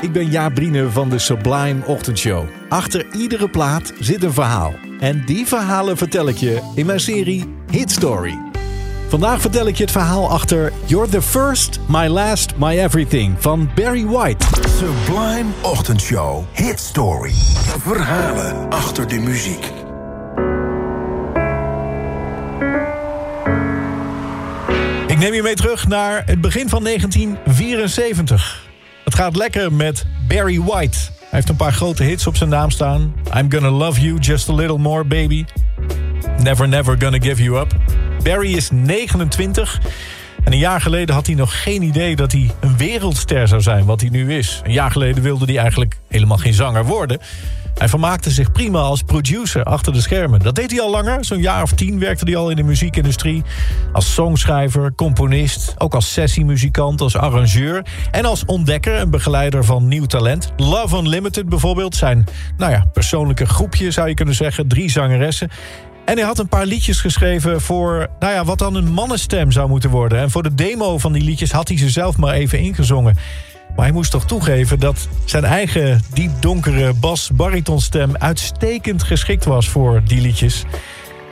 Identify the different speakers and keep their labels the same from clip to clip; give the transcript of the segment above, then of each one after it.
Speaker 1: Ik ben Jaap Brine van de Sublime Ochtendshow. Achter iedere plaat zit een verhaal. En die verhalen vertel ik je in mijn serie Hit Story. Vandaag vertel ik je het verhaal achter You're the First, My Last, My Everything van Barry White.
Speaker 2: Sublime Ochtendshow. Hit Story. Verhalen achter de muziek.
Speaker 1: Ik neem je mee terug naar het begin van 1974. Het gaat lekker met Barry White. Hij heeft een paar grote hits op zijn naam staan. I'm Gonna Love You Just a Little More Baby. Never Never Gonna Give You Up. Barry is 29 en een jaar geleden had hij nog geen idee dat hij een wereldster zou zijn wat hij nu is. Een jaar geleden wilde hij eigenlijk helemaal geen zanger worden. Hij vermaakte zich prima als producer achter de schermen. Dat deed hij al langer. Zo'n jaar of tien werkte hij al in de muziekindustrie. Als songschrijver, componist, ook als sessiemuzikant, als arrangeur... en als ontdekker en begeleider van nieuw talent. Love Unlimited bijvoorbeeld zijn nou ja, persoonlijke groepje, zou je kunnen zeggen. Drie zangeressen. En hij had een paar liedjes geschreven voor nou ja, wat dan een mannenstem zou moeten worden. En voor de demo van die liedjes had hij ze zelf maar even ingezongen. Maar hij moest toch toegeven dat zijn eigen diep donkere bas-baritonstem... uitstekend geschikt was voor die liedjes.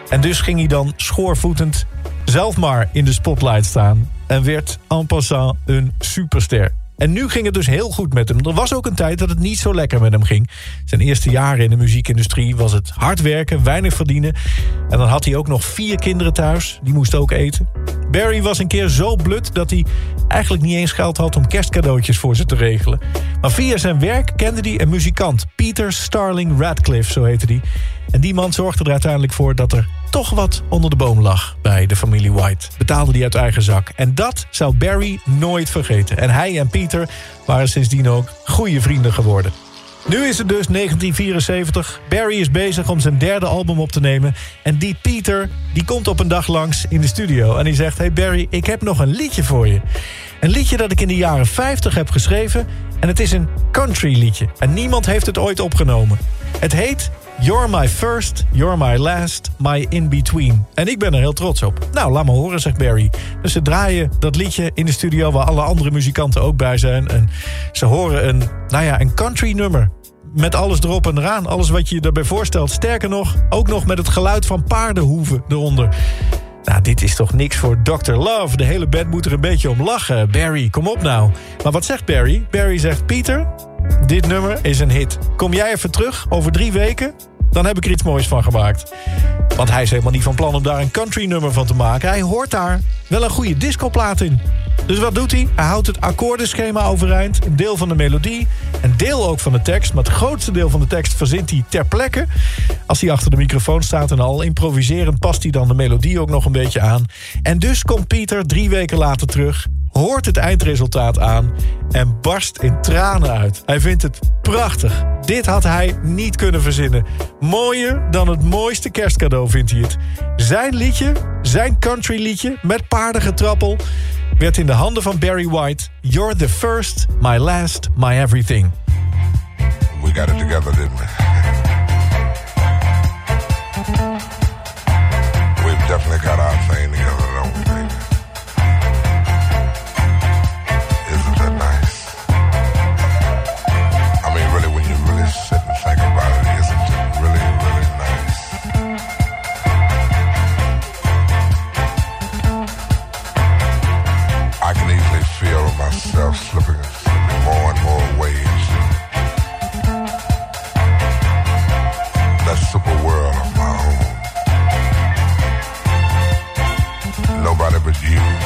Speaker 1: En dus ging hij dan schoorvoetend zelf maar in de spotlight staan... en werd en passant een superster. En nu ging het dus heel goed met hem. Er was ook een tijd dat het niet zo lekker met hem ging. Zijn eerste jaren in de muziekindustrie was het hard werken, weinig verdienen. En dan had hij ook nog vier kinderen thuis. Die moesten ook eten. Barry was een keer zo blut dat hij eigenlijk niet eens geld had om kerstcadeautjes voor ze te regelen. Maar via zijn werk kende hij een muzikant. Peter Starling Radcliffe, zo heette hij. En die man zorgde er uiteindelijk voor dat er toch wat onder de boom lag bij de familie White. Betaalde die uit eigen zak. En dat zou Barry nooit vergeten. En hij en Peter waren sindsdien ook goede vrienden geworden. Nu is het dus 1974. Barry is bezig om zijn derde album op te nemen. En die Peter, die komt op een dag langs in de studio. En die zegt, hey Barry, ik heb nog een liedje voor je. Een liedje dat ik in de jaren 50 heb geschreven. En het is een country liedje. En niemand heeft het ooit opgenomen. Het heet You're my first, you're my last, my in-between. En ik ben er heel trots op. Nou, laat me horen, zegt Barry. Dus ze draaien dat liedje in de studio... waar alle andere muzikanten ook bij zijn. En ze horen een, nou ja, een country nummer. Met alles erop en eraan. Alles wat je je daarbij voorstelt. Sterker nog, ook nog met het geluid van paardenhoeven eronder. Nou, dit is toch niks voor Dr. Love. De hele band moet er een beetje om lachen. Barry, kom op nou. Maar wat zegt Barry? Barry zegt, Pieter, dit nummer is een hit. Kom jij even terug over drie weken? Dan heb ik er iets moois van gemaakt. Want hij is helemaal niet van plan om daar een country nummer van te maken. Hij hoort daar wel een goede discoplaat in. Dus wat doet hij? Hij houdt het akkoordenschema overeind. Een deel van de melodie. Een deel ook van de tekst. Maar het grootste deel van de tekst verzint hij ter plekke. Als hij achter de microfoon staat en al improviserend... past hij dan de melodie ook nog een beetje aan. En dus komt Pieter drie weken later terug hoort het eindresultaat aan en barst in tranen uit. Hij vindt het prachtig. Dit had hij niet kunnen verzinnen. Mooier dan het mooiste kerstcadeau vindt hij het. Zijn liedje, zijn country liedje met paardengetrappel... werd in de handen van Barry White... You're the first, my last, my everything.
Speaker 2: We got it together, didn't we? We've definitely got our thing. I
Speaker 3: can easily feel myself slipping, more and more away. That super world of my own. Nobody but you.